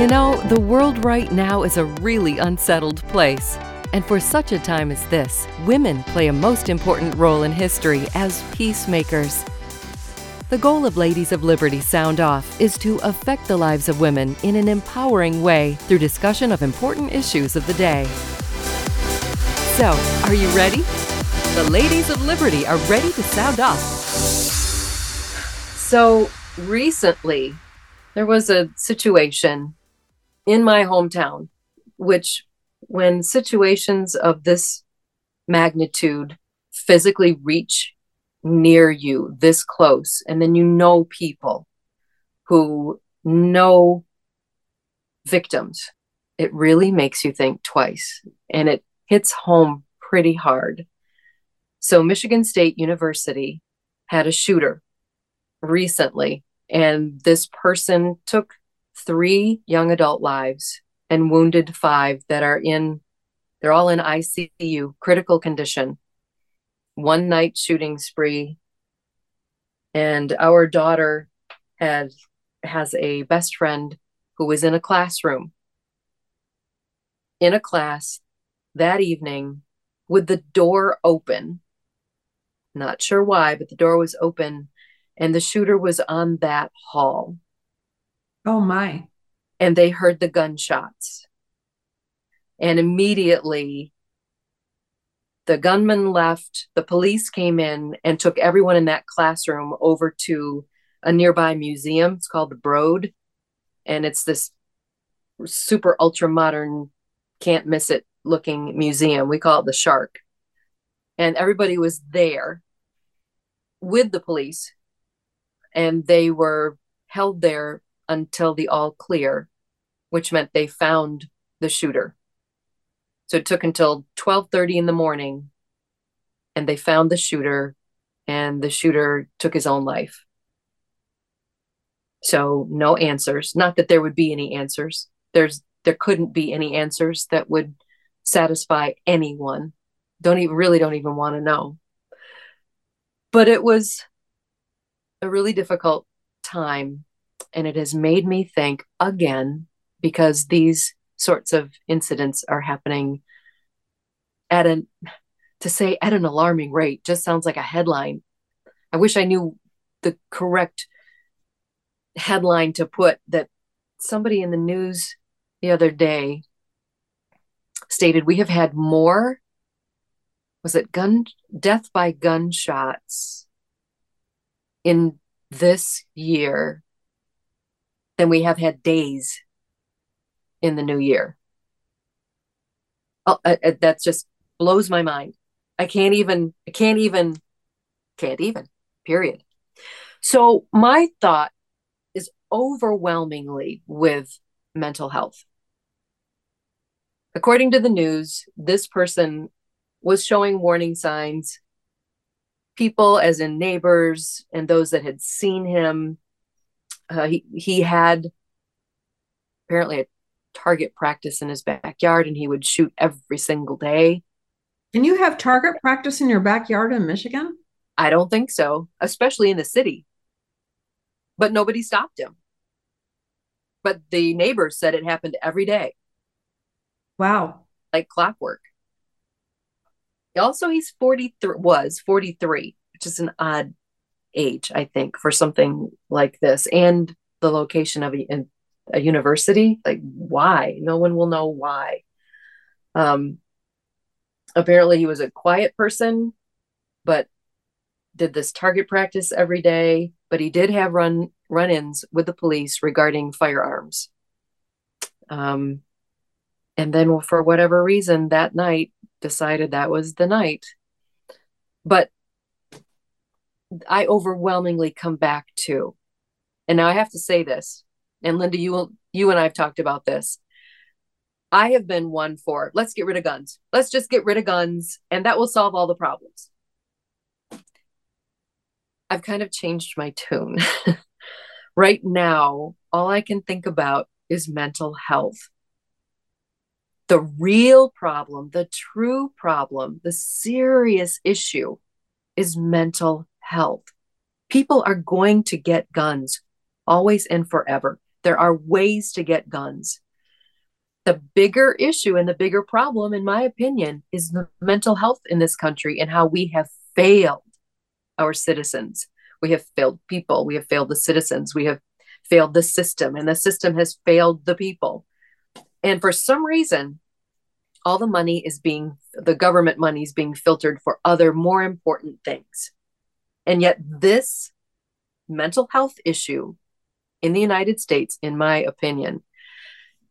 You know, the world right now is a really unsettled place. And for such a time as this, women play a most important role in history as peacemakers. The goal of Ladies of Liberty Sound Off is to affect the lives of women in an empowering way through discussion of important issues of the day. So, are you ready? The Ladies of Liberty are ready to sound off. So, recently, there was a situation in my hometown, which when situations of this magnitude physically reach near you this close, and then you know people who know victims, it really makes you think twice and it hits home pretty hard. So, Michigan State University had a shooter recently, and this person took three young adult lives and wounded five that are in, they're all in ICU, critical condition. One night shooting spree. And our daughter had has a best friend who was in a classroom in a class that evening with the door open. Not sure why, but the door was open and the shooter was on that hall. Oh my. And they heard the gunshots. And immediately the gunman left, the police came in and took everyone in that classroom over to a nearby museum. It's called the Broad. And it's this super ultra modern, can't miss it looking museum. We call it the Shark. And everybody was there with the police and they were held there until the all clear, which meant they found the shooter. So it took until 12:30 in the morning and they found the shooter and the shooter took his own life. So no answers, not that there would be any answers. There's there couldn't be any answers that would satisfy anyone. Don't even really don't even want to know. But it was a really difficult time and it has made me think again because these sorts of incidents are happening at an to say at an alarming rate just sounds like a headline. I wish i knew the correct headline to put that somebody in the news the other day stated we have had more was it gun death by gunshots in this year than we have had days in the new year. Oh, uh, uh, that just blows my mind. I can't even, I can't even, can't even, period. So my thought is overwhelmingly with mental health. According to the news, this person was showing warning signs people, as in neighbors and those that had seen him. Uh, he he had apparently a target practice in his backyard, and he would shoot every single day. Can you have target practice in your backyard in Michigan? I don't think so, especially in the city. But nobody stopped him. But the neighbors said it happened every day. Wow. Like clockwork. Also, he's 43, was 43, which is an odd age, I think, for something like this. And the location of a, a university, like why? No one will know why. Um, apparently, he was a quiet person, but did this target practice every day. But he did have run run-ins with the police regarding firearms. Um, and then, for whatever reason, that night decided that was the night. But I overwhelmingly come back to, and now I have to say this, and Linda, you will, you and I have talked about this. I have been one for let's get rid of guns. Let's just get rid of guns, and that will solve all the problems. I've kind of changed my tune. right now, all I can think about is mental health the real problem, the true problem, the serious issue is mental health. People are going to get guns always and forever. There are ways to get guns. The bigger issue and the bigger problem, in my opinion, is the mental health in this country and how we have failed our citizens. We have failed people. We have failed the citizens. We have failed the system, and the system has failed the people. And for some reason, all the money is being, the government money is being filtered for other more important things. And yet, this mental health issue in the United States, in my opinion,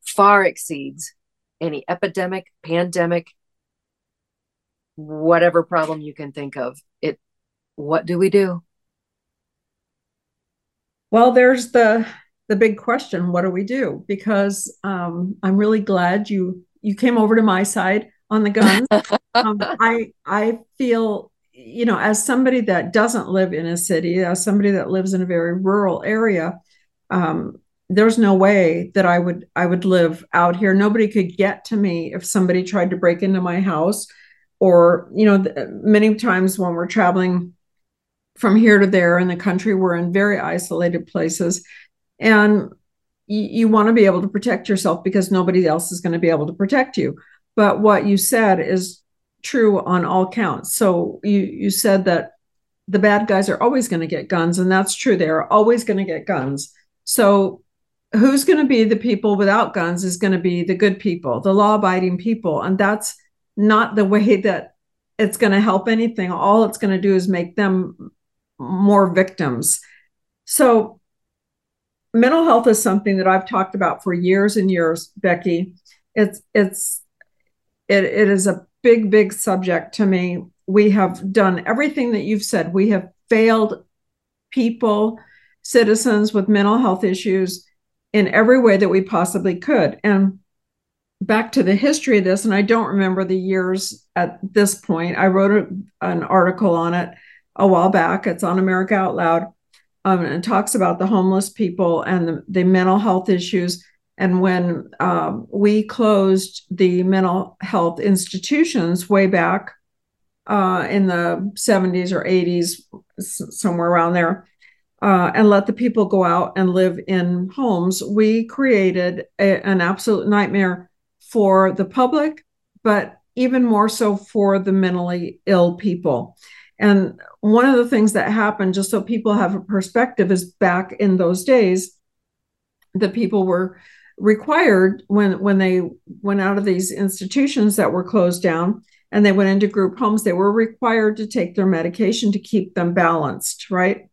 far exceeds any epidemic, pandemic, whatever problem you can think of. It what do we do? Well, there's the the big question: What do we do? Because um, I'm really glad you you came over to my side on the guns. um, I I feel you know as somebody that doesn't live in a city, as somebody that lives in a very rural area. Um, there's no way that I would I would live out here. Nobody could get to me if somebody tried to break into my house, or you know, many times when we're traveling from here to there in the country. We're in very isolated places. And you, you want to be able to protect yourself because nobody else is going to be able to protect you. But what you said is true on all counts. So you, you said that the bad guys are always going to get guns, and that's true. They're always going to get guns. So who's going to be the people without guns is going to be the good people, the law abiding people. And that's not the way that it's going to help anything. All it's going to do is make them more victims. So, mental health is something that I've talked about for years and years, Becky. It's it's it, it is a big, big subject to me. We have done everything that you've said. We have failed people, citizens with mental health issues in every way that we possibly could. And back to the history of this, and I don't remember the years at this point. I wrote a, an article on it a while back. It's on America Out Loud. Um, and talks about the homeless people and the, the mental health issues. And when um, we closed the mental health institutions way back uh, in the 70s or 80s, somewhere around there, uh, and let the people go out and live in homes, we created a, an absolute nightmare for the public, but even more so for the mentally ill people. And one of the things that happened, just so people have a perspective, is back in those days, the people were required when when they went out of these institutions that were closed down and they went into group homes, they were required to take their medication to keep them balanced, right?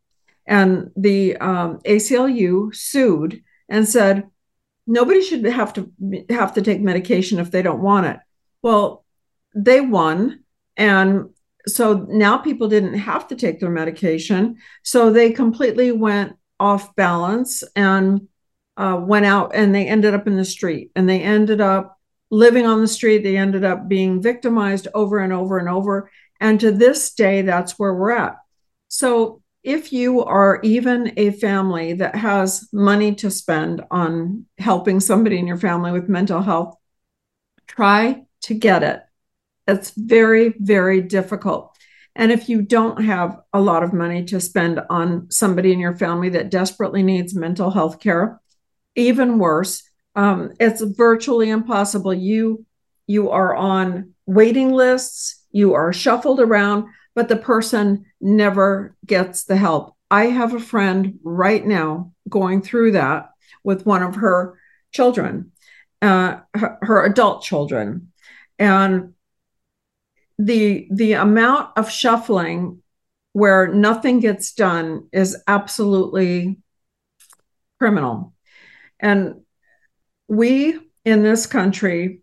And the um, ACLU sued and said nobody should have to have to take medication if they don't want it. Well, they won, and so now people didn't have to take their medication. So they completely went off balance and uh, went out and they ended up in the street and they ended up living on the street. They ended up being victimized over and over and over. And to this day, that's where we're at. So if you are even a family that has money to spend on helping somebody in your family with mental health, try to get it it's very, very difficult. And if you don't have a lot of money to spend on somebody in your family that desperately needs mental health care, even worse, um, it's virtually impossible. You you are on waiting lists, you are shuffled around, but the person never gets the help. I have a friend right now going through that with one of her children, uh, her, her adult children, and the the amount of shuffling where nothing gets done is absolutely criminal. And we in this country,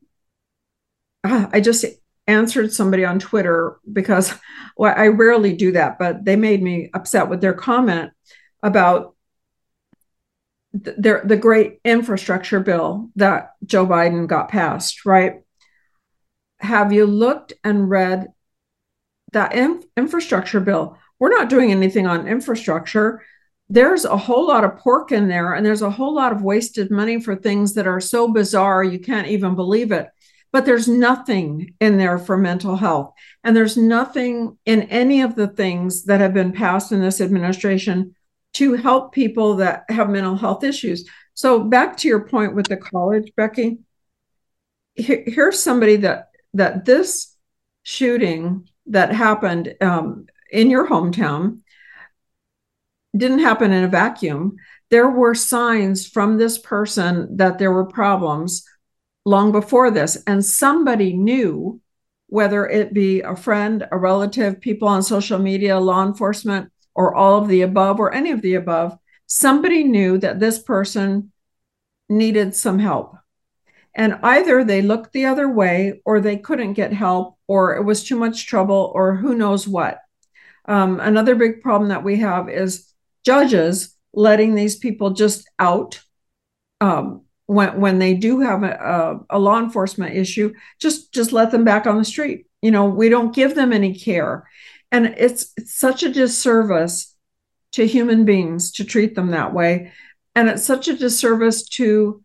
ah, I just answered somebody on Twitter because well, I rarely do that, but they made me upset with their comment about the, the great infrastructure bill that Joe Biden got passed, right? have you looked and read that in- infrastructure bill? We're not doing anything on infrastructure. There's a whole lot of pork in there, and there's a whole lot of wasted money for things that are so bizarre you can't even believe it. But there's nothing in there for mental health. And there's nothing in any of the things that have been passed in this administration to help people that have mental health issues. So back to your point with the college, Becky. Here's somebody that that this shooting that happened um, in your hometown didn't happen in a vacuum. There were signs from this person that there were problems long before this, and somebody knew whether it be a friend, a relative, people on social media, law enforcement, or all of the above, or any of the above, somebody knew that this person needed some help. And either they looked the other way, or they couldn't get help, or it was too much trouble, or who knows what. Um, another big problem that we have is judges letting these people just out um, when when they do have a, a, a law enforcement issue, just just let them back on the street. You know, we don't give them any care, and it's it's such a disservice to human beings to treat them that way, and it's such a disservice to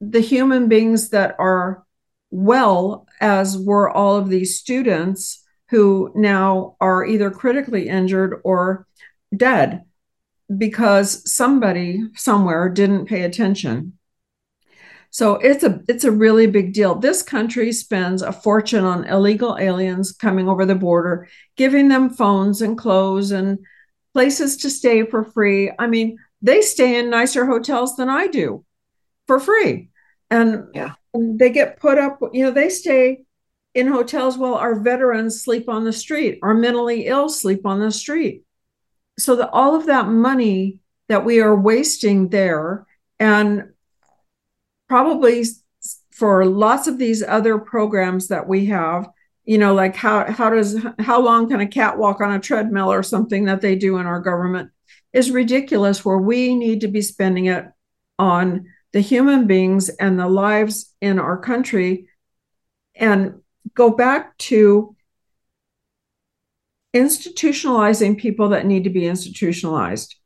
the human beings that are well as were all of these students who now are either critically injured or dead because somebody somewhere didn't pay attention. So it's a it's a really big deal. This country spends a fortune on illegal aliens coming over the border, giving them phones and clothes and places to stay for free. I mean, they stay in nicer hotels than I do for free. And, yeah. they get put up, you know, they stay in hotels while our veterans sleep on the street, our mentally ill sleep on the street. So that all of that money that we are wasting there and probably for lots of these other programs that we have you know like how how does how long can a cat walk on a treadmill or something that they do in our government is ridiculous where we need to be spending it on the human beings and the lives in our country and go back to institutionalizing people that need to be institutionalized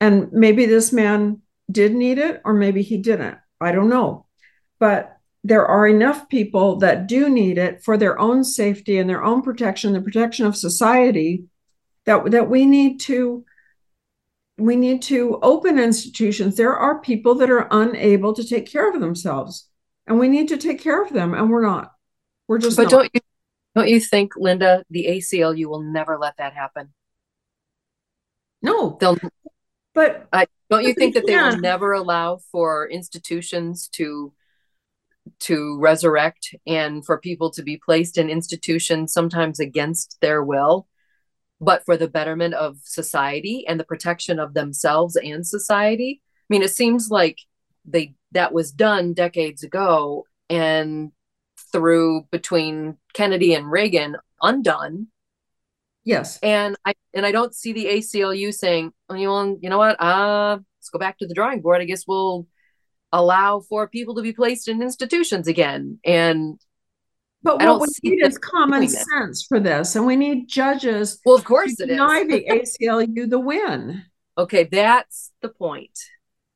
and maybe this man did need it or maybe he didn't I don't know. But there are enough people that do need it for their own safety and their own protection, the protection of society, that, that we need to we need to open institutions. There are people that are unable to take care of themselves, and we need to take care of them, and we're not. We're just. But not. don't you don't you think, Linda, the ACLU will never let that happen? No, they'll but I, don't you think that they will never allow for institutions to to resurrect and for people to be placed in institutions sometimes against their will, but for the betterment of society and the protection of themselves and society? I mean, it seems like they that was done decades ago and through between Kennedy and Reagan undone Yes. And I and I don't see the ACLU saying, well, you know, you know what? Uh, let's go back to the drawing board. I guess we'll allow for people to be placed in institutions again. And but what we need is common sense for this, and we need judges. Well, of course, it deny is. the ACLU the win. Okay, that's the point.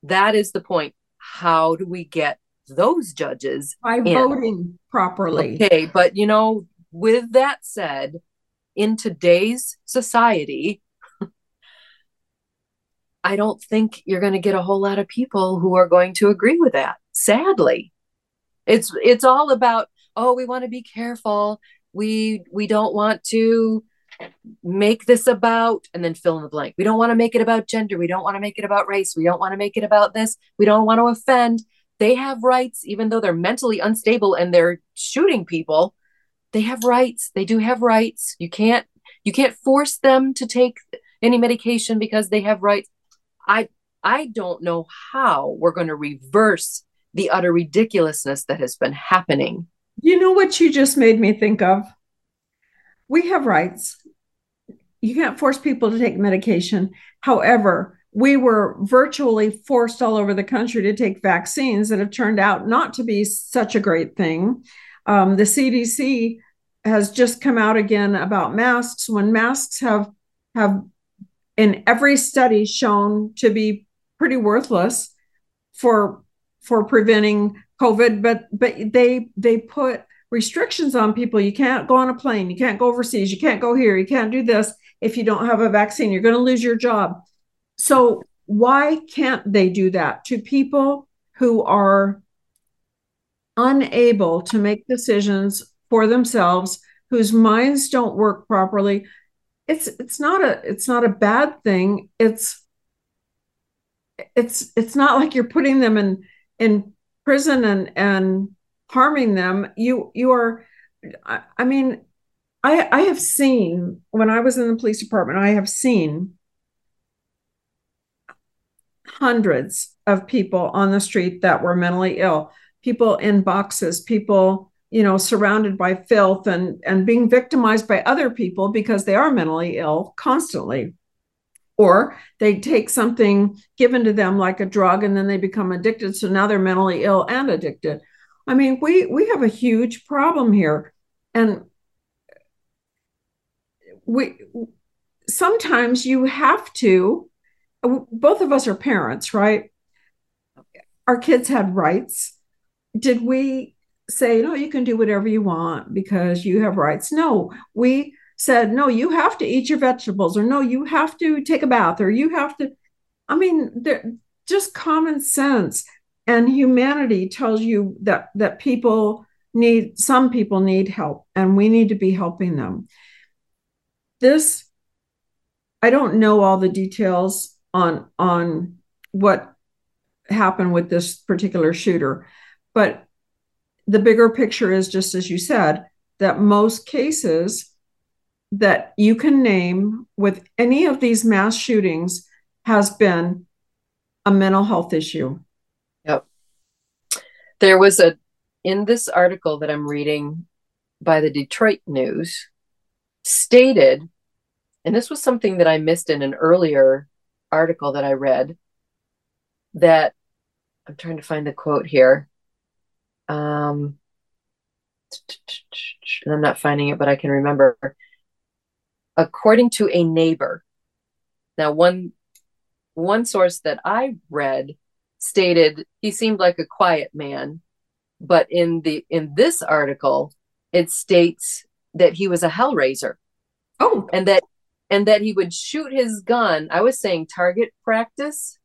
That is the point. How do we get those judges by in? voting properly? Okay, but you know, with that said, in today's society, I don't think you're going to get a whole lot of people who are going to agree with that. Sadly, it's it's all about oh, we want to be careful. We we don't want to make this about and then fill in the blank. We don't want to make it about gender. We don't want to make it about race. We don't want to make it about this. We don't want to offend. They have rights, even though they're mentally unstable and they're shooting people they have rights. They do have rights. You can't you can't force them to take any medication because they have rights. I i don't know how we're going to reverse the utter ridiculousness that has been happening. You know what you just made me think of? We have rights. You can't force people to take medication. However we were virtually forced all over the country to take vaccines that have turned out not to be such a great thing. Um, the CDC has just come out again about masks. When masks have have in every study shown to be pretty worthless for for preventing covid but but they they put restrictions on people. You can't go on a plane. You can't go overseas. You can't go here. You can't do this. If you don't have a vaccine you're going to lose your job so why can't they do that? To people who are unable to make decisions for themselves whose minds don't work properly it's it's not a it's not a bad thing. It's it's it's not like you're putting them in in prison and and harming them. You you are I, I mean i i have seen when i was in the police department i have seen hundreds of people on the street that were mentally ill people in boxes people you know surrounded by filth and and being victimized by other people because they are mentally ill constantly. Or they take something given to them like a drug and then they become addicted so now they're mentally ill and addicted. I mean we we have a huge problem here. And we sometimes you have to both of us are parents right our kids had rights did we say, no, you can do whatever you want because you have rights. No, we said, no, you have to eat your vegetables, or no, you have to take a bath, or you have to. I mean, just common sense and humanity tells you that that people need some people need help and we need to be helping them this i don't know all the details on on what happened with this particular shooter but the bigger picture is just as you said that most cases that you can name with any of these mass shootings has been a mental health issue. Yep. There was a in this article that I'm reading by the Detroit News stated and this was something that I missed in an earlier article that I read that I'm trying to find the quote here um, and I'm not finding it, but I can remember. According to a neighbor, now one one source that I read stated he seemed like a quiet man, but in the in this article, it states that he was a hellraiser. Oh, and that and that he would shoot his gun. I was saying target practice.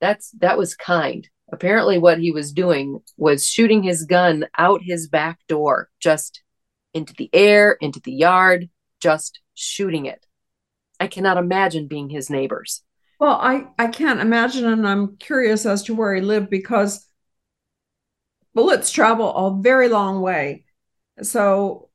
That's that was kind apparently what he was doing was shooting his gun out his back door just into the air into the yard just shooting it i cannot imagine being his neighbors well i i can't imagine and i'm curious as to where he lived because bullets travel a very long way so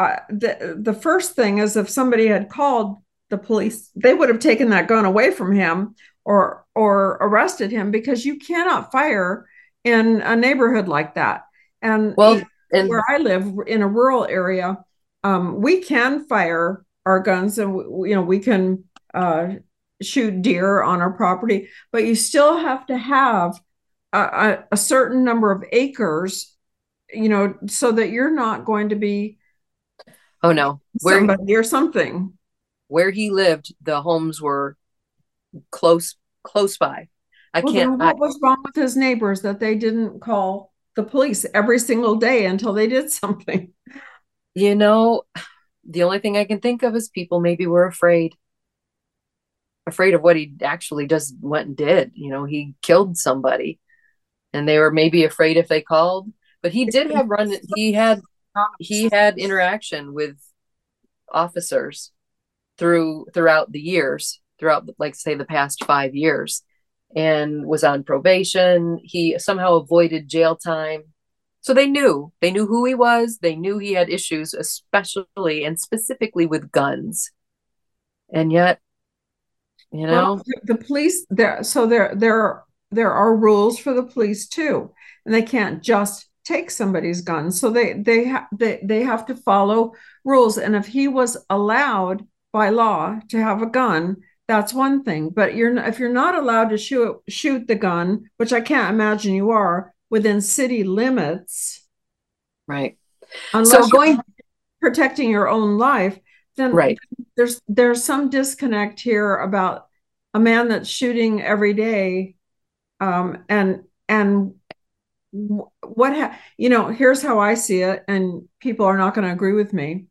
uh, the the first thing is if somebody had called the police they would have taken that gun away from him or or arrested him because you cannot fire in a neighborhood like that. And well, and where I live in a rural area, um, we can fire our guns and you know we can uh, shoot deer on our property, but you still have to have a, a, certain number of acres, you know, so that you're not going to be. Oh no, where somebody or something. Where he lived, the homes were close close by. I well, can't. what I, was wrong with his neighbors that they didn't call the police every single day until they did something? You know, the only thing I can think of is people maybe were afraid, afraid of what he actually just went and did. You know, he killed somebody, and they were maybe afraid if they called. But he did have run. He had he had interaction with officers through throughout the years throughout, like, say, the past five years and was on probation. He somehow avoided jail time. So they knew, they knew who he was. They knew he had issues, especially and specifically with guns. And yet, you know, well, the police there. So there, there, are, there are rules for the police too, and they can't just take somebody's gun. So they, they, ha- they, they have to follow rules. And if he was allowed by law to have a gun, that's one thing but you're if you're not allowed to shoot shoot the gun which i can't imagine you are within city limits right so going protecting your own life then right there's there's some disconnect here about a man that's shooting every day um and and what ha- you know here's how i see it and people are not going to agree with me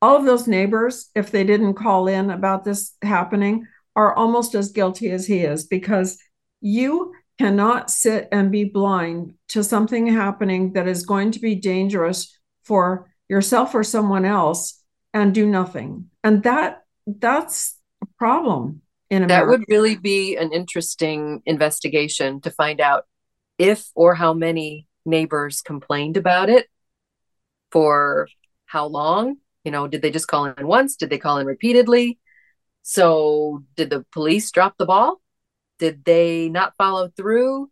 all of those neighbors if they didn't call in about this happening are almost as guilty as he is because you cannot sit and be blind to something happening that is going to be dangerous for yourself or someone else and do nothing. And that that's a problem in America. That would really be an interesting investigation to find out if or how many neighbors complained about it for how long? You know did they just call in once? Did they call in repeatedly? So did the police drop the ball? Did they not follow through?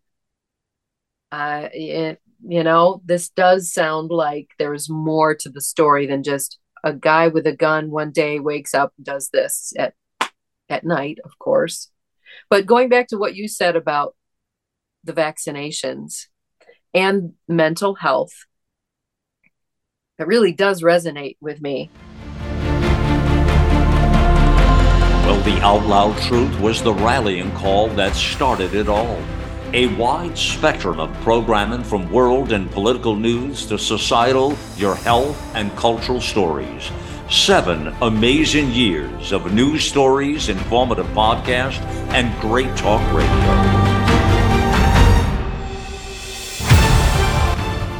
Uh it, you know this does sound like there's more to the story than just a guy with a gun one day wakes up and does this at at night of course. But going back to what you said about the vaccinations and mental health it really does resonate with me. Well, the Out Loud Truth was the rallying call that started it all. A wide spectrum of programming from world and political news to societal, your health, and cultural stories. Seven amazing years of news stories, informative podcasts, and great talk radio.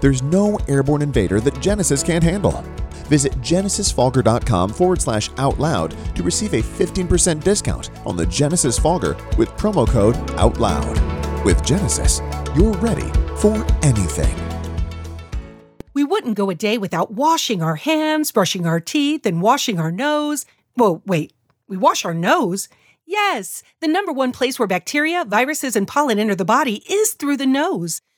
There's no airborne invader that Genesis can't handle. Visit genesisfogger.com forward slash out loud to receive a 15% discount on the Genesis Fogger with promo code OUTLOUD. With Genesis, you're ready for anything. We wouldn't go a day without washing our hands, brushing our teeth, and washing our nose. Well, wait, we wash our nose? Yes, the number one place where bacteria, viruses, and pollen enter the body is through the nose.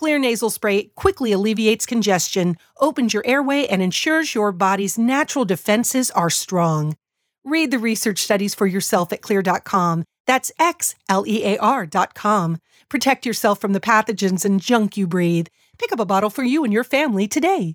Xlear nasal spray quickly alleviates congestion, opens your airway, and ensures your body's natural defenses are strong. Read the research studies for yourself at xlear.com. That's X L E A R.com. Protect yourself from the pathogens and junk you breathe. Pick up a bottle for you and your family today.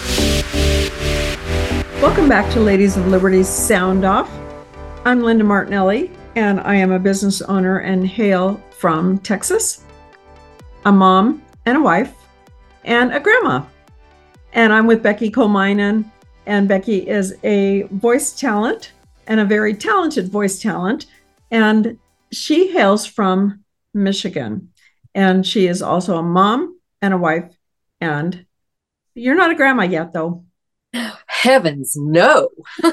Welcome back to Ladies of Liberty's Sound Off. I'm Linda Martinelli, and I am a business owner and hail from Texas, a mom and a wife, and a grandma. And I'm with Becky Kolmainen, and Becky is a voice talent and a very talented voice talent. And she hails from Michigan. And she is also a mom and a wife. And you're not a grandma yet, though heavens no.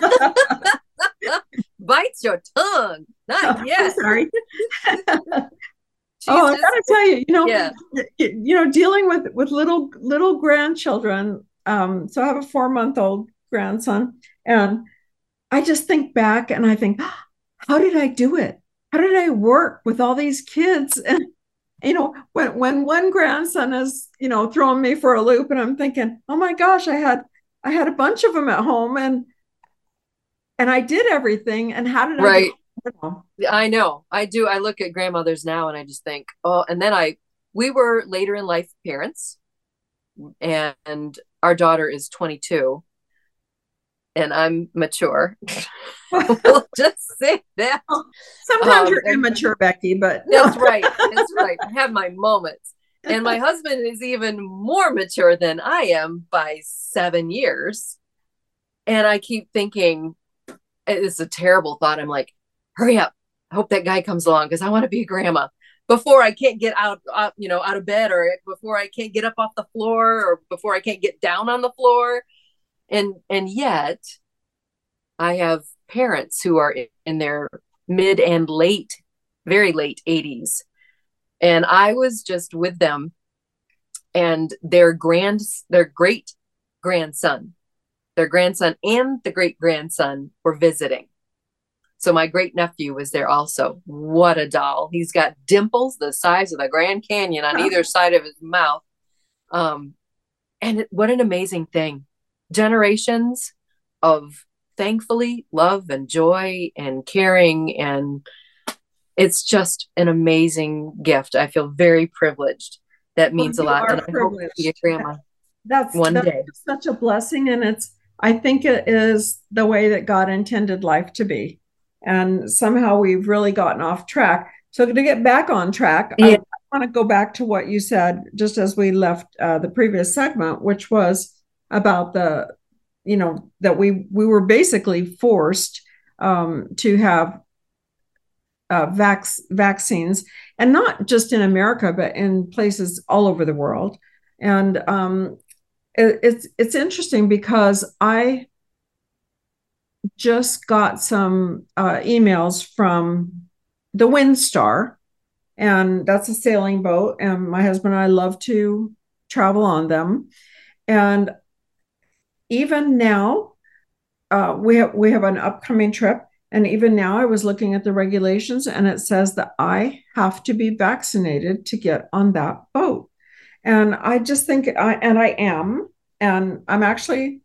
Bites your tongue. Not oh, yet. sorry. Oh i gotta tell you you know yeah. you know dealing with with little little grandchildren um so i have a four month old grandson and i just think back and i think how did i do it? How did i work with all these kids? And you know when when one grandson is you know throwing me for a loop and i'm thinking oh my gosh i had I had a bunch of them at home and and I did everything. And how did right. I know? I know. I do. I look at grandmothers now and I just think, oh, and then I we were later in life parents and our daughter is 22 and I'm mature. we'll just say that. Sometimes um, you're immature, Becky, but no. that's right. That's right. I have my moments. And my husband is even more mature than I am by seven years. And I keep thinking, it's a terrible thought. I'm like, hurry up. I hope that guy comes along because I want to be a grandma before I can't get out, out, you know, out of bed or before I can't get up off the floor or before I can't get down on the floor. And, and yet I have parents who are in their mid and late, very late 80s. And I was just with them and their grand, their great grandson, their grandson and the great grandson were visiting. So my great nephew was there also. What a doll. He's got dimples the size of the Grand Canyon on either side of his mouth. Um, and it, what an amazing thing. Generations of thankfully love and joy and caring and it's just an amazing gift. I feel very privileged. That means well, a lot. And I hope to be a grandma. That's one that's day. Such a blessing, and it's. I think it is the way that God intended life to be, and somehow we've really gotten off track. So to get back on track, yeah. I, I want to go back to what you said just as we left uh, the previous segment, which was about the you know that we we were basically forced um, to have uh, vac- vaccines, and not just in America, but in places all over the world. And um, it, it's it's interesting because I just got some uh, emails from the Windstar, and that's a sailing boat, and my husband and I love to travel on them. And even now, uh, we have we have an upcoming trip, and even now, I was looking at the regulations, and it says that I have to be vaccinated to get on that boat. And I just think, I, and I am, and I'm actually,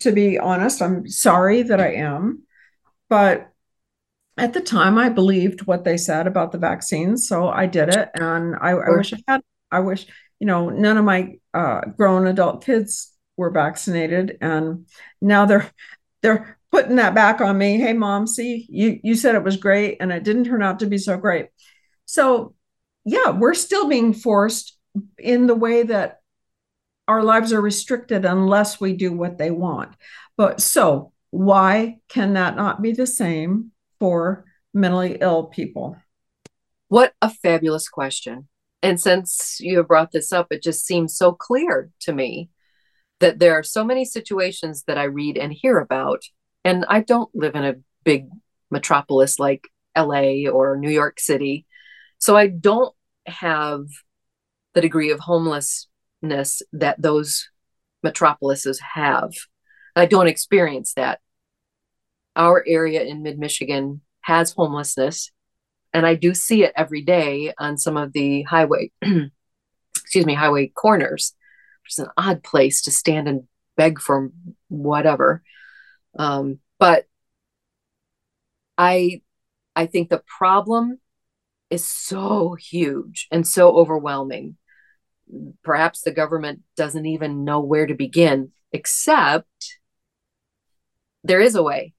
to be honest, I'm sorry that I am, but at the time, I believed what they said about the vaccines, so I did it, and I, I wish I had. I wish you know none of my uh, grown adult kids were vaccinated and now they're they're putting that back on me. Hey mom see you you said it was great and it didn't turn out to be so great. So yeah we're still being forced in the way that our lives are restricted unless we do what they want. But so why can that not be the same for mentally ill people? What a fabulous question. And since you have brought this up it just seems so clear to me that there are so many situations that I read and hear about. And I don't live in a big metropolis like LA or New York City. So I don't have the degree of homelessness that those metropolises have. I don't experience that. Our area in mid Michigan has homelessness, and I do see it every day on some of the highway, excuse me, highway corners it's an odd place to stand and beg for whatever. Um, but I I think the problem is so huge and so overwhelming. Perhaps the government doesn't even know where to begin, except there is a way.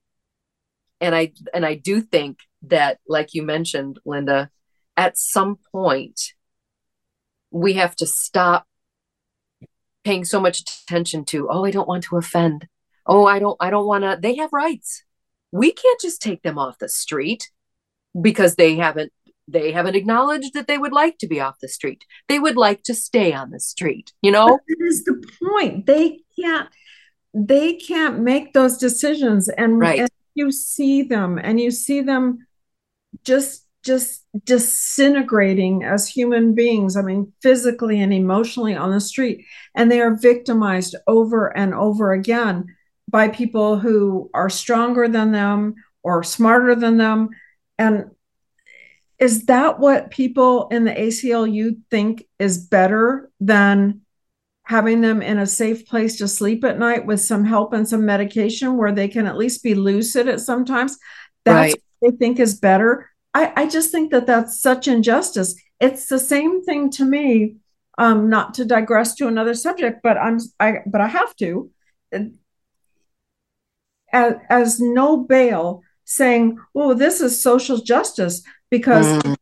And I and I do think that, like you mentioned, Linda, at some point we have to stop paying so much attention to oh i don't want to offend oh i don't i don't want to they have rights. We can't just take them off the street because they haven't they haven't acknowledged that they would like to be off the street. They would like to stay on the street you know? But that is the point. They can't they can't make those decisions and, right. and you see them and you see them just just disintegrating as human beings i mean physically and emotionally on the street. And they are victimized over and over again by people who are stronger than them or smarter than them and is that what people in the ACLU think is better than having them in a safe place to sleep at night with some help and some medication where they can at least be lucid at sometimes that's right. what they think is better I, I just think that that's such injustice. It's the same thing to me. Um, not to digress to another subject, but I'm I but I have to. As, as no bail saying, oh, this is social justice because mm.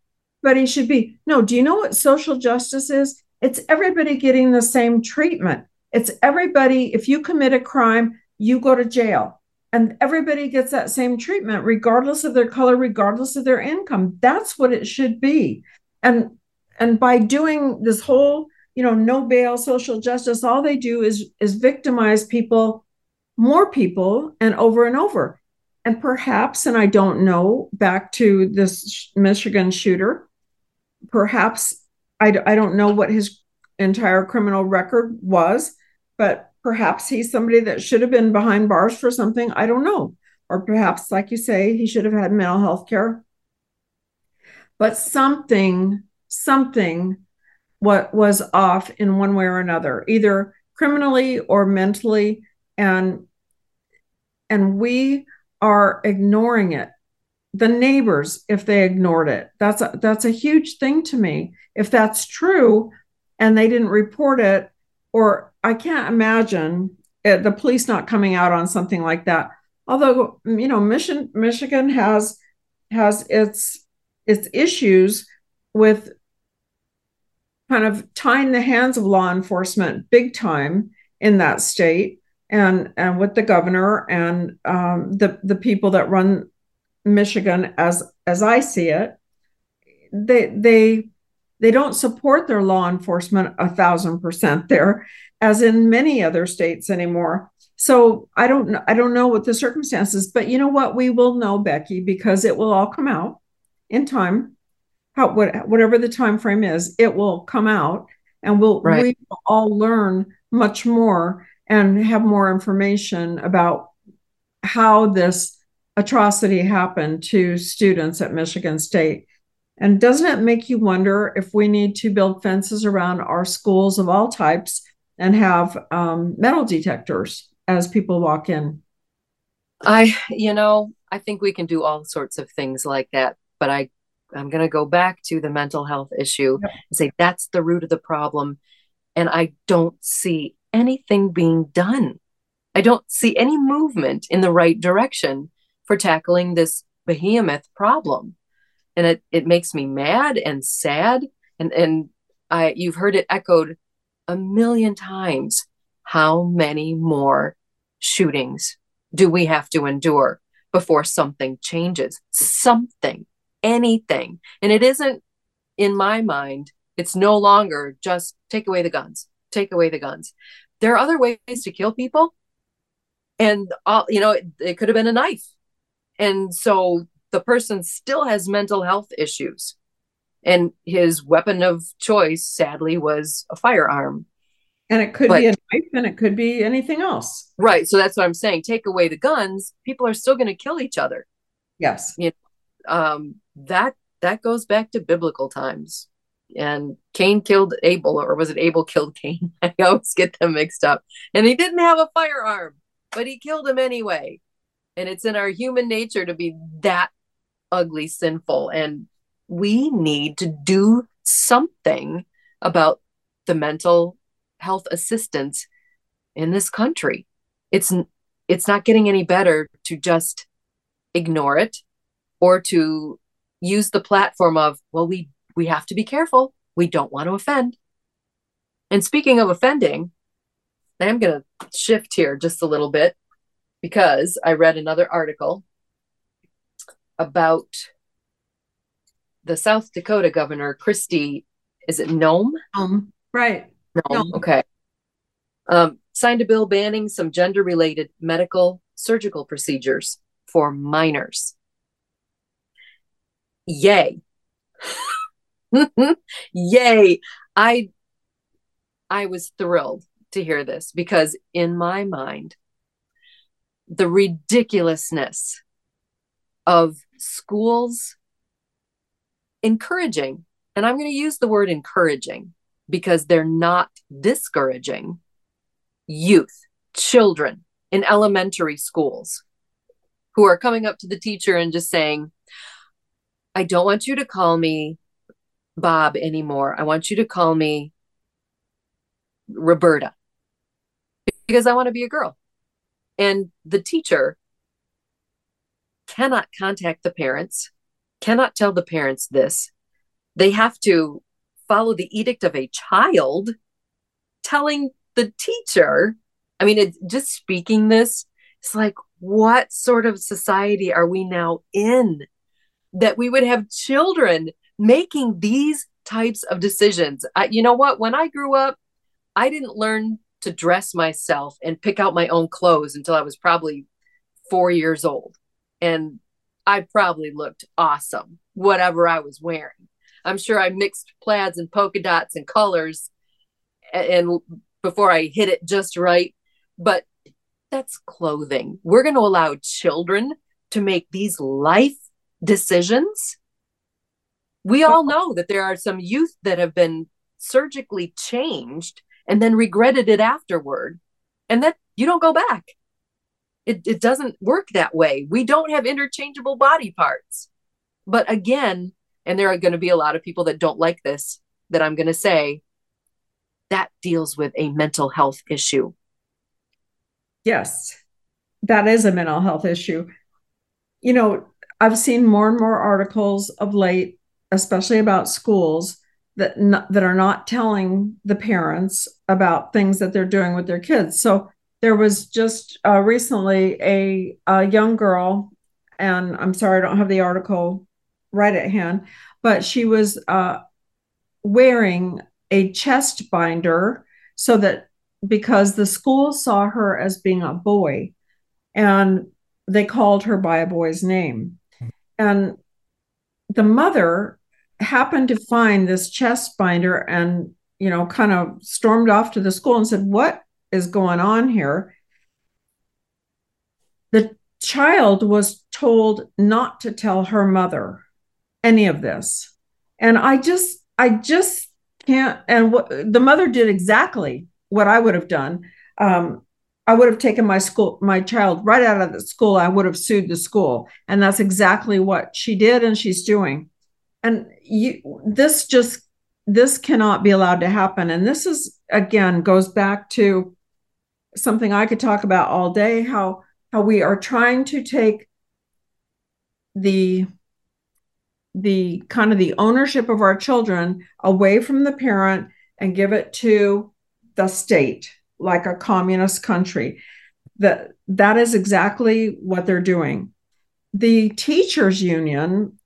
everybody should be. No, do you know what social justice is? It's everybody getting the same treatment. It's everybody, if you commit a crime, you go to jail. And everybody gets that same treatment, regardless of their color, regardless of their income. That's what it should be. And and by doing this whole, you know, no bail social justice, all they do is is victimize people, more people, and over and over. And perhaps, and I don't know, back to this Michigan shooter, perhaps I, I don't know what his entire criminal record was, but perhaps he's somebody that should have been behind bars for something. I don't know. Or perhaps, like you say, he should have had mental health care. But something, something what was off in one way or another, either criminally or mentally. And and we are ignoring it. The neighbors if they ignored it. That's a, that's a huge thing to me. If that's true and they didn't report it or i can't imagine it, the police not coming out on something like that. Although you know michigan michigan has has its its issues with kind of tying the hands of law enforcement big time in that state and and with the governor and um, the the people that run Michigan as as I see it, they they they don't support their law enforcement a thousand percent there, as in many other states anymore. So I don't I don't know what the circumstances, but you know what? We will know, Becky, because it will all come out in time. How what, whatever the time frame is, it will come out, and we'll right. we will all learn much more and have more information about how this atrocity happened to students at Michigan State. And doesn't it make you wonder if we need to build fences around our schools of all types and have um, metal detectors as people walk in? I, you know, I think we can do all sorts of things like that, but I, I'm going to go back to the mental health issue yep. and say that's the root of the problem, and I don't see anything being done. I don't see any movement in the right direction for tackling this behemoth problem. And it, it makes me mad and sad. And, and I, you've heard it echoed a million times. How many more shootings do we have to endure before something changes? Something, anything. And it isn't, in my mind, it's no longer just take away the guns, take away the guns. There are other ways to kill people. And, all, you know, it, it could have been a knife and so the person still has mental health issues. And his weapon of choice, sadly, was a firearm. And it could but, be a knife and it could be anything else. Right. So that's what I'm saying. Take away the guns, people are still going to kill each other. Yes. You know, um, that that goes back to biblical times. And Cain killed Abel, or was it Abel killed Cain? I always get them mixed up. And he didn't have a firearm, but he killed him anyway and it's in our human nature to be that ugly sinful and we need to do something about the mental health assistance in this country it's it's not getting any better to just ignore it or to use the platform of well we we have to be careful we don't want to offend and speaking of offending i'm going to shift here just a little bit because I read another article about the South Dakota governor, Kristi, is it Noem? Um, right. Noem, okay. Um, signed a bill banning some gender related medical surgical procedures for minors. Yay. Yay. I I was thrilled to hear this because in my mind the ridiculousness of schools encouraging, and I'm going to use the word encouraging because they're not discouraging youth, children in elementary schools who are coming up to the teacher and just saying, I don't want you to call me Bob anymore. I want you to call me Roberta because I want to be a girl. And the teacher cannot contact the parents, cannot tell the parents this. They have to follow the edict of a child telling the teacher. I mean, it, just speaking this, it's like, what sort of society are we now in that we would have children making these types of decisions? I, you know what? When I grew up, I didn't learn to dress myself and pick out my own clothes until I was probably four years old. And I probably looked awesome, whatever I was wearing. I'm sure I mixed plaids and polka dots and colors and before I hit it just right. But that's clothing. We're going to allow children to make these life decisions. We all know that there are some youth that have been surgically changed and then regretted it afterward. And that you don't go back. It, it doesn't work that way. We don't have interchangeable body parts. But again, and there are going to be a lot of people that don't like this, that I'm going to say, that deals with a mental health issue. Yes, that is a mental health issue. You know, I've seen more and more articles of late, especially about schools that that are not telling the parents about things that they're doing with their kids. So there was just uh, recently a, a young girl, and I'm sorry I don't have the article right at hand, but she was uh, wearing a chest binder so that because the school saw her as being a boy and they called her by a boy's name. And the mother happened to find this chest binder and, you know, kind of stormed off to the school and said, What is going on here? The child was told not to tell her mother any of this. And I just, I just can't. And what the mother did exactly what I would have done. Um, I would have taken my school, my child right out of the school. I would have sued the school, and that's exactly what she did, and she's doing. And you, this just, this cannot be allowed to happen. And this is again goes back to something I could talk about all day. How how we are trying to take the the kind of the ownership of our children away from the parent and give it to the state like a communist country that that is exactly what they're doing the teachers union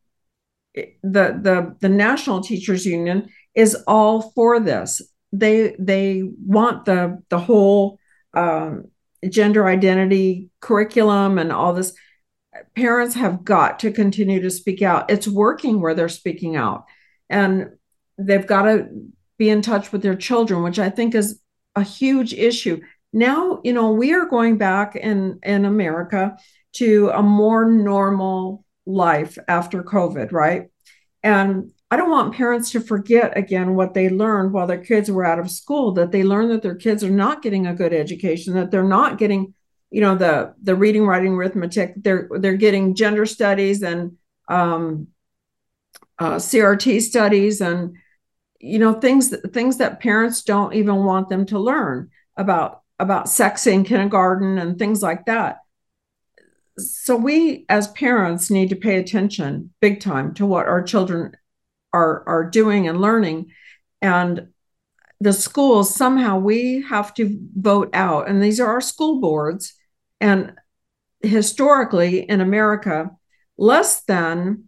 the the the national teachers union is all for this they they want the the whole um, gender identity curriculum and all this parents have got to continue to speak out. It's working where they're speaking out. And they've got to be in touch with their children, which I think is a huge issue. Now, you know, we are going back in, in America to a more normal life after COVID, right? And I don't want parents to forget again what they learned while their kids were out of school, that they learned that their kids are not getting a good education, that they're not getting you know the the reading writing arithmetic they're they're getting gender studies and um, uh, crt studies and you know things things that parents don't even want them to learn about about sex in kindergarten and things like that so we as parents need to pay attention big time to what our children are are doing and learning. And the schools somehow we have to vote out. And these are our school boards. And historically in America, less than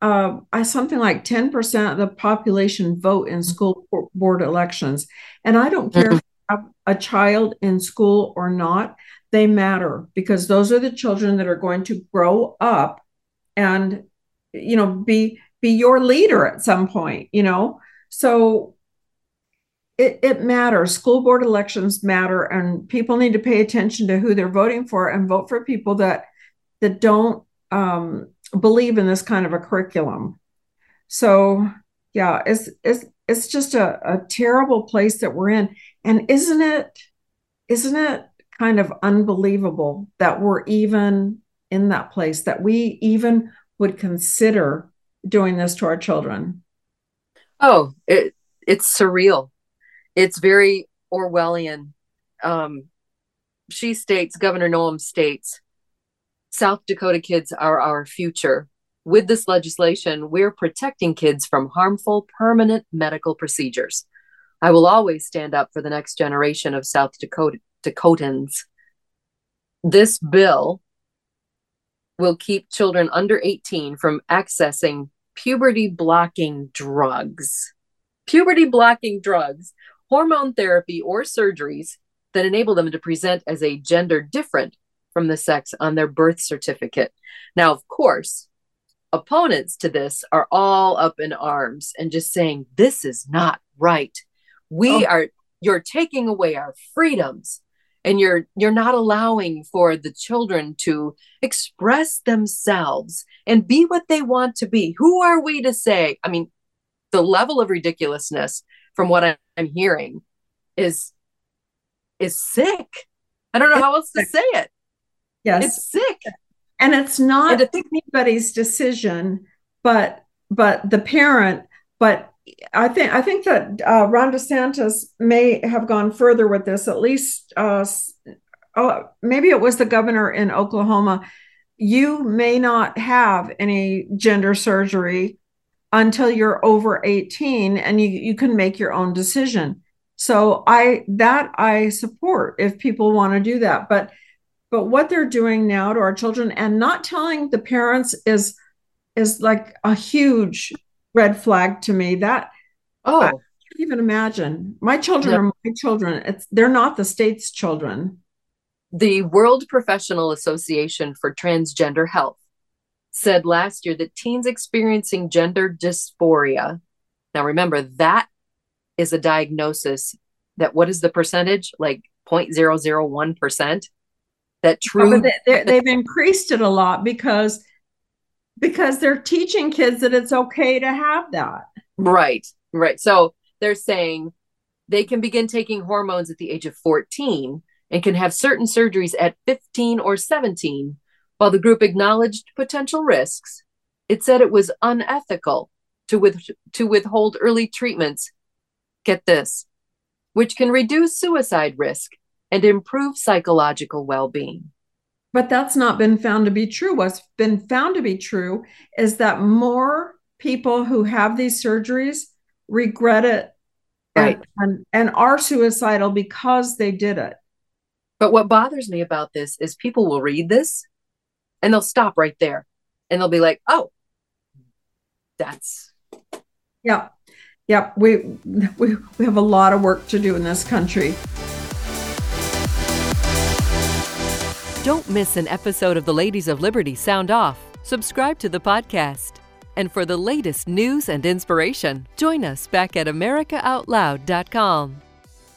uh, something like 10% of the population vote in school board elections. And I don't care if you have a child in school or not, they matter because those are the children that are going to grow up and, you know, be be your leader at some point, you know. So it, it matters. School board elections matter, and people need to pay attention to who they're voting for and vote for people that that don't um, believe in this kind of a curriculum. So, yeah, it's it's it's just a, a terrible place that we're in, and isn't it? Isn't it kind of unbelievable that we're even in that place that we even would consider doing this to our children? Oh, it it's surreal it's very Orwellian. Um, she states, Governor Noem states, South Dakota kids are our future. With this legislation, we're protecting kids from harmful permanent medical procedures. I will always stand up for the next generation of South Dakota, Dakotans. This bill will keep children under 18 from accessing puberty blocking drugs. Puberty blocking drugs, hormone therapy, or surgeries that enable them to present as a gender different from the sex on their birth certificate. Now, of course, opponents to this are all up in arms and just saying, this is not right. We oh. are, you're taking away our freedoms and you're you're not allowing for the children to express themselves and be what they want to be. Who are we to say? I mean the level of ridiculousness from what i'm hearing is is sick. I don't know it's how else sick. to say it. Yes. It's sick. And it's not and think- anybody's decision but but the parent but I think I think that uh, Ron DeSantis may have gone further with this. At least, uh, oh, maybe it was the governor in Oklahoma. You may not have any gender surgery until you're over 18, and you you can make your own decision. So I that I support if people want to do that. But but what they're doing now to our children and not telling the parents is is like a huge red flag to me. That oh, I can't even imagine. My children are my children. It's they're not the state's children. The World Professional Association for Transgender Health said last year that teens experiencing gender dysphoria. Now remember that is a diagnosis that what is the percentage? Like 0.001%. That oh, true. Oh, they, they've increased it a lot because because they're teaching kids that it's okay to have that. Right, right. So they're saying they can begin taking hormones at the age of 14 and can have certain surgeries at 15 or 17. While the group acknowledged potential risks, it said it was unethical to, with, to withhold early treatments. Get this, which can reduce suicide risk and improve psychological well being. But that's not been found to be true. What's been found to be true is that more people who have these surgeries regret it right. and, and, and are suicidal because they did it. But what bothers me about this is people will read this and they'll stop right there and they'll be like, oh, that's. Yeah. Yeah. We, we, we have a lot of work to do in this country. Don't miss an episode of the Ladies of Liberty Sound Off. Subscribe to the podcast. And for the latest news and inspiration, join us back at AmericaOutloud.com.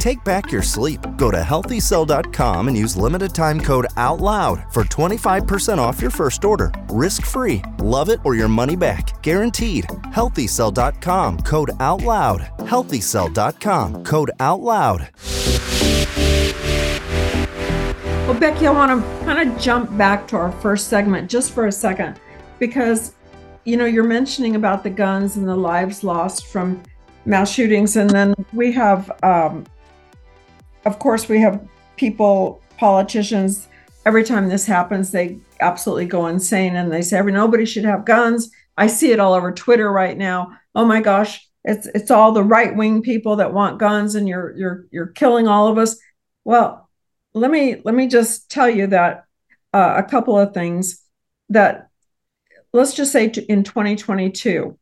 Take back your sleep. Go to healthycell.com and use limited time code OUTLOUD for 25% off your first order. Risk free. Love it or your money back. Guaranteed. Healthycell.com code OUTLOUD. Healthycell.com code OUTLOUD. Well, Becky, I want to kind of jump back to our first segment just for a second because, you know, you're mentioning about the guns and the lives lost from mass shootings. And then we have um, of course, we have people, politicians, every time this happens, they absolutely go insane and they say nobody should have guns. I see it all over Twitter right now. Oh my gosh, it's it's all the right wing people that want guns and you're you're you're killing all of us. Well, let me let me just tell you that uh, a couple of things that let's just say in 2022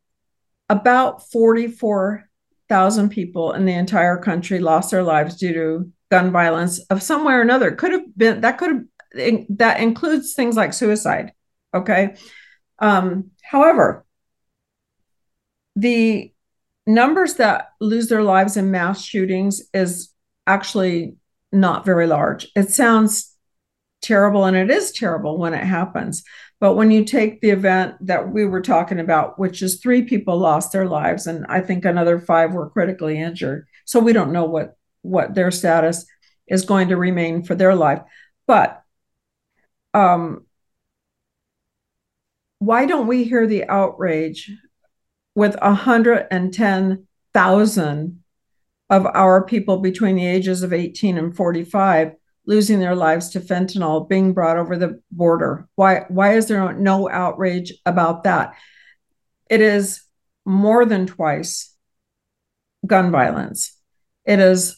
about 44 thousand people in the entire country lost their lives due to gun violence of some way or another. Could have been that could have that includes things like suicide. Okay. Um, however, the numbers that lose their lives in mass shootings is actually not very large. It sounds terrible, and it is terrible when it happens. But when you take the event that we were talking about, which is three people lost their lives, and I think another five were critically injured. So we don't know what what their status is going to remain for their life. But um, why don't we hear the outrage with 110,000 of our people between the ages of 18 and 45 losing their lives to fentanyl being brought over the border. Why why is there no outrage about that? It is more than twice gun violence. It is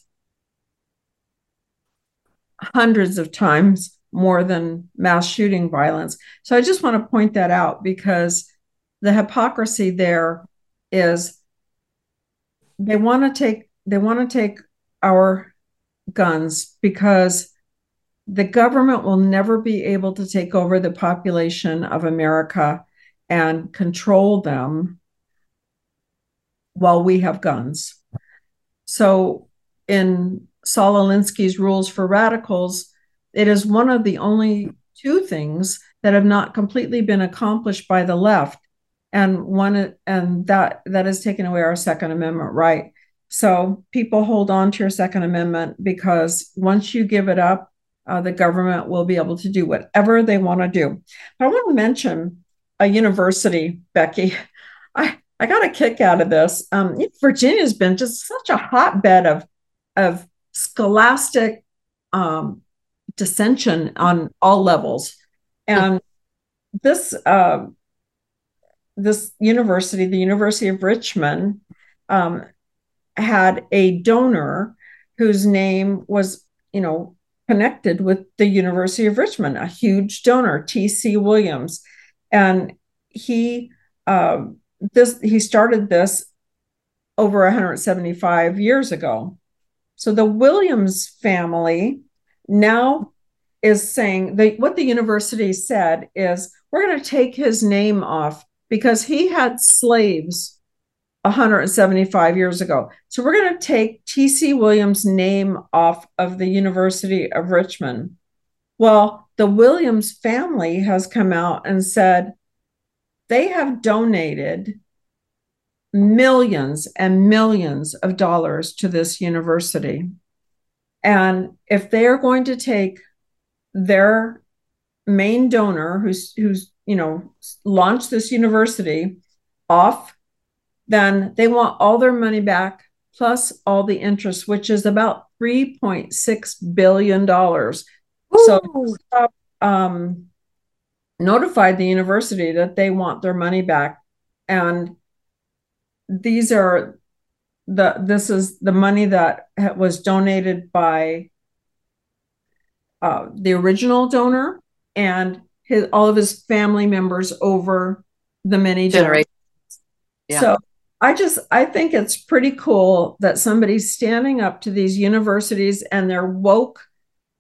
hundreds of times more than mass shooting violence. So I just want to point that out because the hypocrisy there is they want to take they want to take our guns because the government will never be able to take over the population of America and control them while we have guns. So, in Saul Alinsky's Rules for Radicals, it is one of the only two things that have not completely been accomplished by the left and one and that that has taken away our second amendment right so people hold on to your second amendment because once you give it up uh, the government will be able to do whatever they want to do. But I want to mention a university, Becky. I, I got a kick out of this. Um, Virginia has been just such a hotbed of, of scholastic um, dissension on all levels. And this, uh, this university, the University of Richmond, um, had a donor whose name was, you know, connected with the University of Richmond, a huge donor, T.C. Williams, and he uh, this he started this over 175 years ago. So the Williams family now is saying that what the university said is we're going to take his name off because he had slaves 175 years ago. So we're going to take T.C. Williams' name off of the University of Richmond. Well, the Williams family has come out and said they have donated millions and millions of dollars to this university. And if they are going to take their main donor who's who's you know launched this university off then they want all their money back plus all the interest, which is about $3.6 billion. So um, notified the university that they want their money back. And these are the this is the money that was donated by uh, the original donor and his, all of his family members over the many generations. Yeah. So I just I think it's pretty cool that somebody's standing up to these universities and their woke,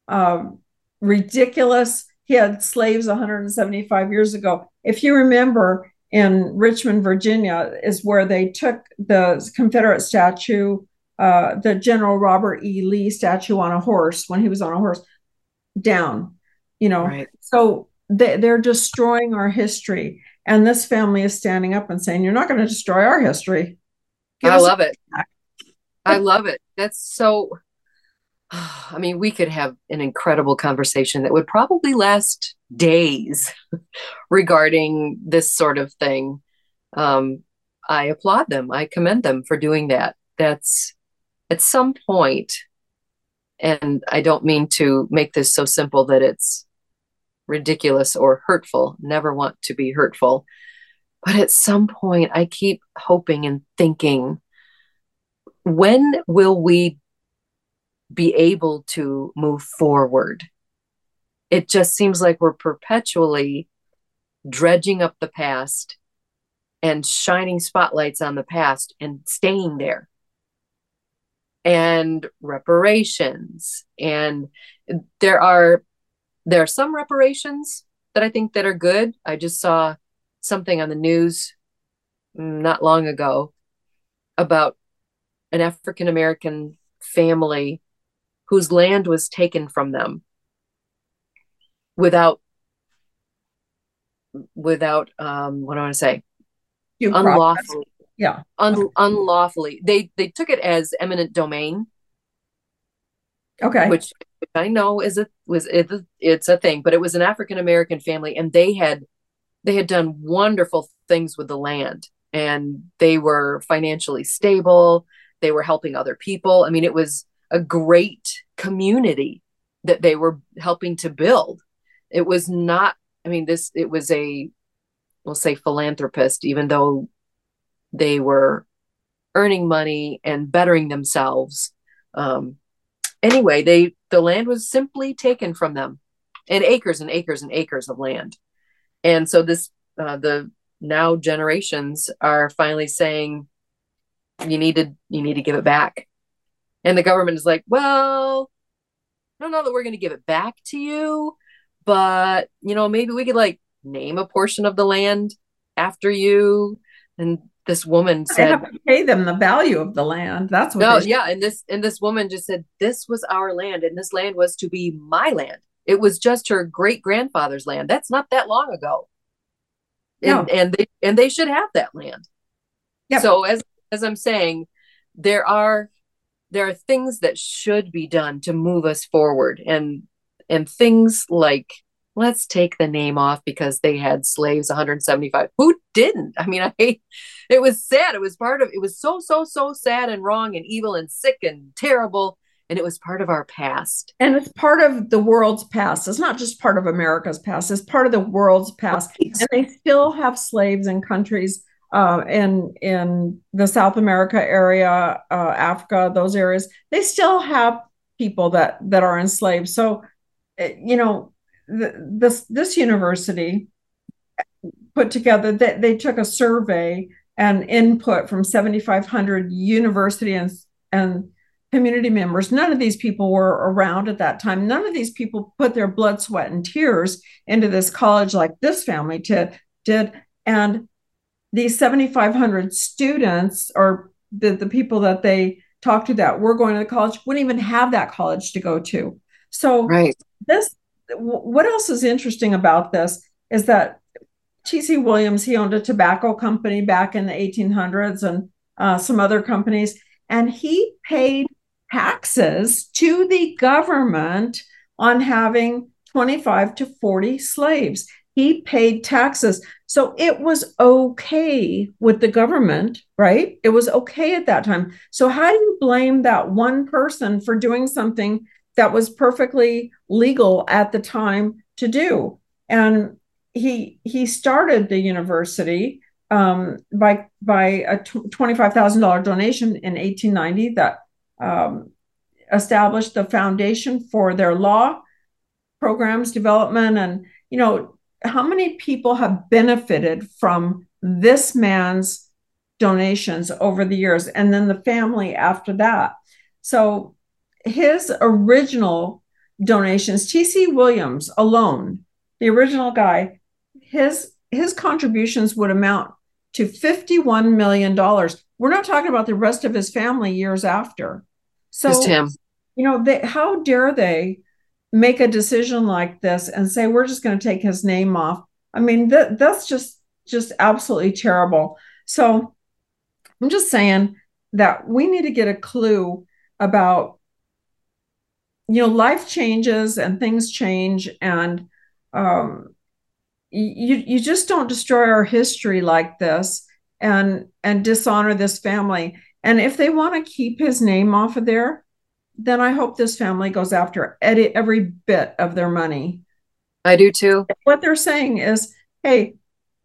um, ridiculous. He had slaves 175 years ago. If you remember, in Richmond, Virginia, is where they took the Confederate statue, uh, the General Robert E. Lee statue on a horse when he was on a horse, down. You know, right. so they, they're destroying our history. And this family is standing up and saying, You're not going to destroy our history. Give I love it. I love it. That's so. I mean, we could have an incredible conversation that would probably last days regarding this sort of thing. Um, I applaud them. I commend them for doing that. That's at some point, and I don't mean to make this so simple that it's ridiculous or hurtful, never want to be hurtful. But at some point, I keep hoping and thinking, when will we be able to move forward? It just seems like we're perpetually dredging up the past and shining spotlights on the past and staying there. And reparations. And there are there are some reparations that I think that are good. I just saw something on the news mm, not long ago about an African American family whose land was taken from them without without um what do I want to say Due unlawfully process. Yeah. un- unlawfully they they took it as eminent domain Okay. which I know is a was it, it's a thing, but it was an African American family, and they had they had done wonderful things with the land, and they were financially stable. They were helping other people. I mean, it was a great community that they were helping to build. It was not. I mean, this it was a we'll say philanthropist, even though they were earning money and bettering themselves. Um, anyway, they the land was simply taken from them, and acres and acres and acres of land. And so this uh, the now generations are finally saying, you need to you need to give it back, and the government is like, well, I don't know that we're going to give it back to you, but you know maybe we could like name a portion of the land after you. And this woman said, have to pay them the value of the land. That's what. no yeah and this and this woman just said this was our land and this land was to be my land it was just her great grandfather's land that's not that long ago and No. and they and they should have that land Yep. so as as i'm saying there are there are things that should be done to move us forward. And and things like let's take the name off because they had slaves 175 who didn't? I mean i it was sad. It was part of it was so so so sad and wrong and evil and sick and terrible. And it was part of our past. And it's part of the world's past. It's not just part of America's past. It's part of the world's past. And they still have slaves in countries uh, in in the South America area, uh, Africa, those areas. They still have people that that are enslaved. So, uh, you know, th- this this university put together that they took a survey and input from 7,500 university and and community members. None of these people were around at that time. None of these people put their blood, sweat, and tears into this college like this family did. did. And these 7,500 students or the, the people that they talked to that were going to the college wouldn't even have that college to go to. So right this what else is interesting about this is that T.C. Williams he owned a tobacco company back in the 1800s and uh, some other companies, and he paid taxes to the government on having 25 to 40 slaves. He paid taxes. So it was okay with the government, right? It was okay at that time. So, how do you blame that one person for doing something that was perfectly legal at the time to do? And he he started the university um, by by a twenty five thousand dollar donation in eighteen ninety that um, established the foundation for their law programs development and you know how many people have benefited from this man's donations over the years and then the family after that? So his original donations tc williams alone the original guy his his contributions would amount to 51 million dollars. We're not talking about the rest of his family years after. So just him. you know they how dare they make a decision like this and say we're just going to take his name off. I mean that that's just just absolutely terrible. So i'm just saying that we need to get a clue about you know life changes and things change and um you you just don't destroy our history like this and and dishonor this family. And if they want to keep his name off of there then I hope this family goes after every, every bit of their money. I do too. What they're saying is, hey,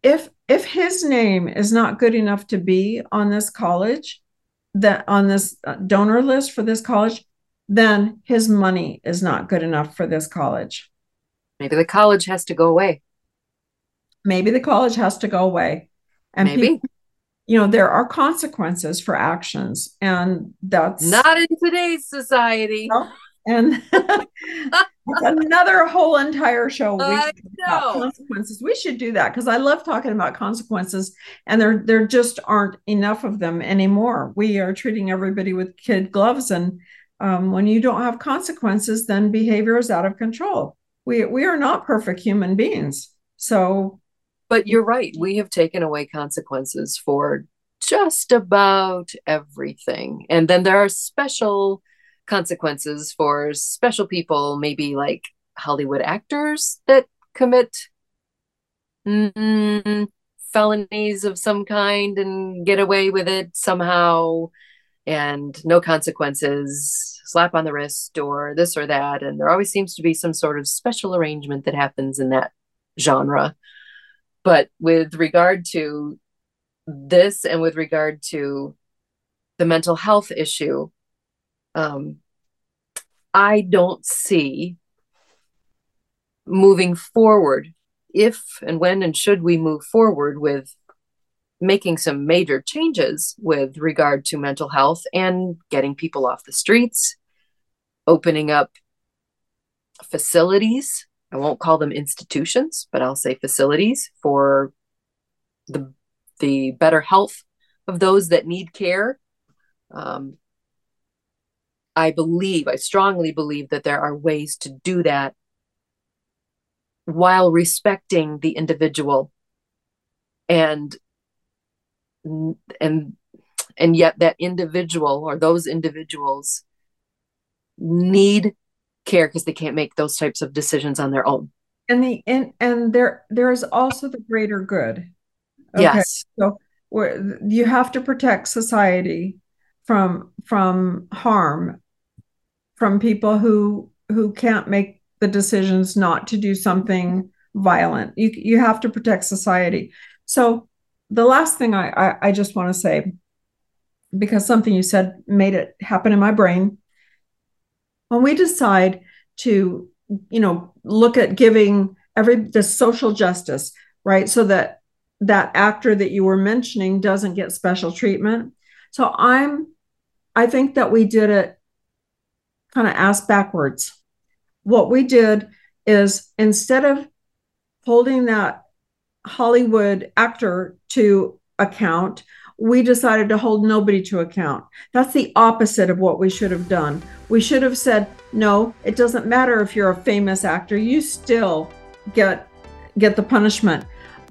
if if his name is not good enough to be on this college, that on this uh, donor list for this college, then his money is not good enough for this college. Maybe the college has to go away. Maybe the college has to go away. And Maybe. people, you know, there are consequences for actions, and that's Not in today's society. No. and another whole entire show. Know. consequences. We should do that because I love talking about consequences, and there there just aren't enough of them anymore. We are treating everybody with kid gloves, and um, when you don't have consequences, then behavior is out of control. We we are not perfect human beings, so. But you're right. We have taken away consequences for just about everything, and then there are special consequences for special people, maybe like Hollywood actors that commit mm, felonies of some kind and get away with it somehow and no consequences, slap on the wrist or this or that. And there always seems to be some sort of special arrangement that happens in that genre. But with regard to this and with regard to the mental health issue, um, I don't see moving forward if and when and should we move forward with making some major changes with regard to mental health and getting people off the streets, opening up facilities. I won't call them institutions, but I'll say facilities for the the better health of those that need care. Um, I believe, I strongly believe that there are ways to do that while respecting the individual and and and yet that individual or those individuals need care because they can't make those types of decisions on their own and the and and there there is also the greater good okay? yes so you have to protect society from from harm from people who who can't make the decisions not to do something violent. You you have to protect society. So the last thing I I, I just want to say, because something you said made it happen in my brain. When we decide to, you know, look at giving every the social justice, right? So that that actor that you were mentioning doesn't get special treatment. So I'm I think that we did it kind of ass backwards. What we did is instead of holding that Hollywood actor to account, we decided to hold nobody to account. That's the opposite of what we should have done. We should have said, no, it doesn't matter if you're a famous actor, you still get get the punishment.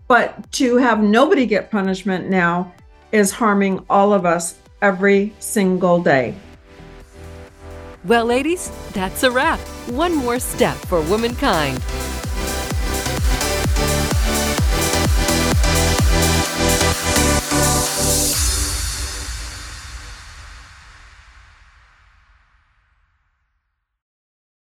But to have nobody get punishment now is harming all of us every single day. Well, ladies, that's a wrap. One more step for womankind.